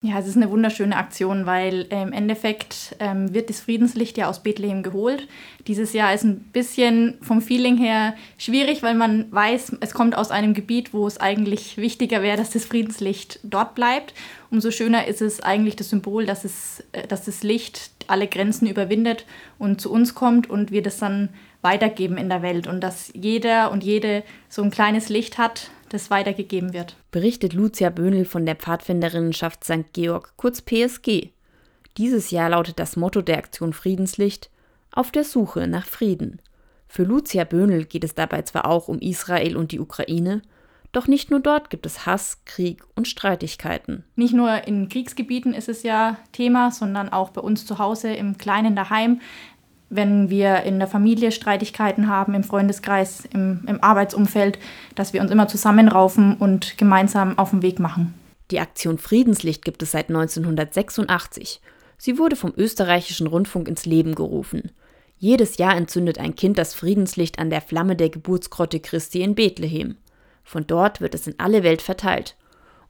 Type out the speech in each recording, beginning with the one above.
Ja, es ist eine wunderschöne Aktion, weil äh, im Endeffekt ähm, wird das Friedenslicht ja aus Bethlehem geholt. Dieses Jahr ist ein bisschen vom Feeling her schwierig, weil man weiß, es kommt aus einem Gebiet, wo es eigentlich wichtiger wäre, dass das Friedenslicht dort bleibt. Umso schöner ist es eigentlich das Symbol, dass, es, äh, dass das Licht alle Grenzen überwindet und zu uns kommt und wir das dann weitergeben in der Welt und dass jeder und jede so ein kleines Licht hat, das weitergegeben wird. Berichtet Lucia Böhnel von der Pfadfinderinnenschaft St. Georg, kurz PSG. Dieses Jahr lautet das Motto der Aktion Friedenslicht auf der Suche nach Frieden. Für Lucia Böhnel geht es dabei zwar auch um Israel und die Ukraine, doch nicht nur dort gibt es Hass, Krieg und Streitigkeiten. Nicht nur in Kriegsgebieten ist es ja Thema, sondern auch bei uns zu Hause im kleinen daheim wenn wir in der Familie Streitigkeiten haben, im Freundeskreis, im, im Arbeitsumfeld, dass wir uns immer zusammenraufen und gemeinsam auf den Weg machen. Die Aktion Friedenslicht gibt es seit 1986. Sie wurde vom österreichischen Rundfunk ins Leben gerufen. Jedes Jahr entzündet ein Kind das Friedenslicht an der Flamme der Geburtsgrotte Christi in Bethlehem. Von dort wird es in alle Welt verteilt.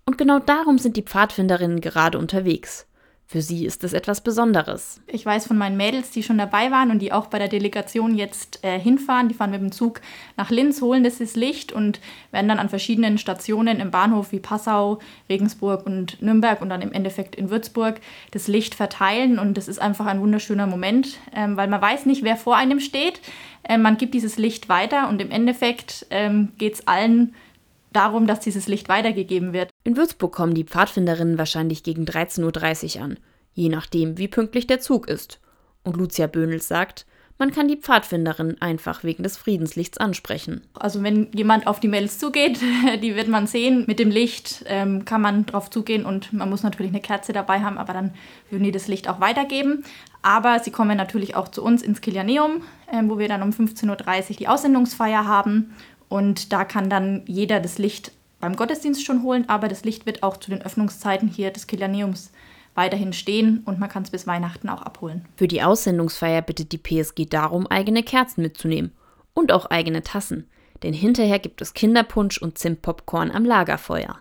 Und genau darum sind die Pfadfinderinnen gerade unterwegs. Für sie ist es etwas Besonderes. Ich weiß von meinen Mädels, die schon dabei waren und die auch bei der Delegation jetzt äh, hinfahren. Die fahren mit dem Zug nach Linz, holen das Licht und werden dann an verschiedenen Stationen im Bahnhof wie Passau, Regensburg und Nürnberg und dann im Endeffekt in Würzburg das Licht verteilen. Und das ist einfach ein wunderschöner Moment, ähm, weil man weiß nicht, wer vor einem steht. Ähm, man gibt dieses Licht weiter und im Endeffekt ähm, geht es allen darum, dass dieses Licht weitergegeben wird. In Würzburg kommen die Pfadfinderinnen wahrscheinlich gegen 13.30 Uhr an, je nachdem, wie pünktlich der Zug ist. Und Lucia Böhnels sagt, man kann die Pfadfinderin einfach wegen des Friedenslichts ansprechen. Also wenn jemand auf die Mails zugeht, die wird man sehen. Mit dem Licht ähm, kann man drauf zugehen und man muss natürlich eine Kerze dabei haben, aber dann würden die das Licht auch weitergeben. Aber sie kommen natürlich auch zu uns ins Kilianeum, ähm, wo wir dann um 15.30 Uhr die Aussendungsfeier haben und da kann dann jeder das Licht beim Gottesdienst schon holen, aber das Licht wird auch zu den Öffnungszeiten hier des Kilianeums weiterhin stehen und man kann es bis Weihnachten auch abholen. Für die Aussendungsfeier bittet die PSG darum, eigene Kerzen mitzunehmen und auch eigene Tassen, denn hinterher gibt es Kinderpunsch und Zimtpopcorn am Lagerfeuer.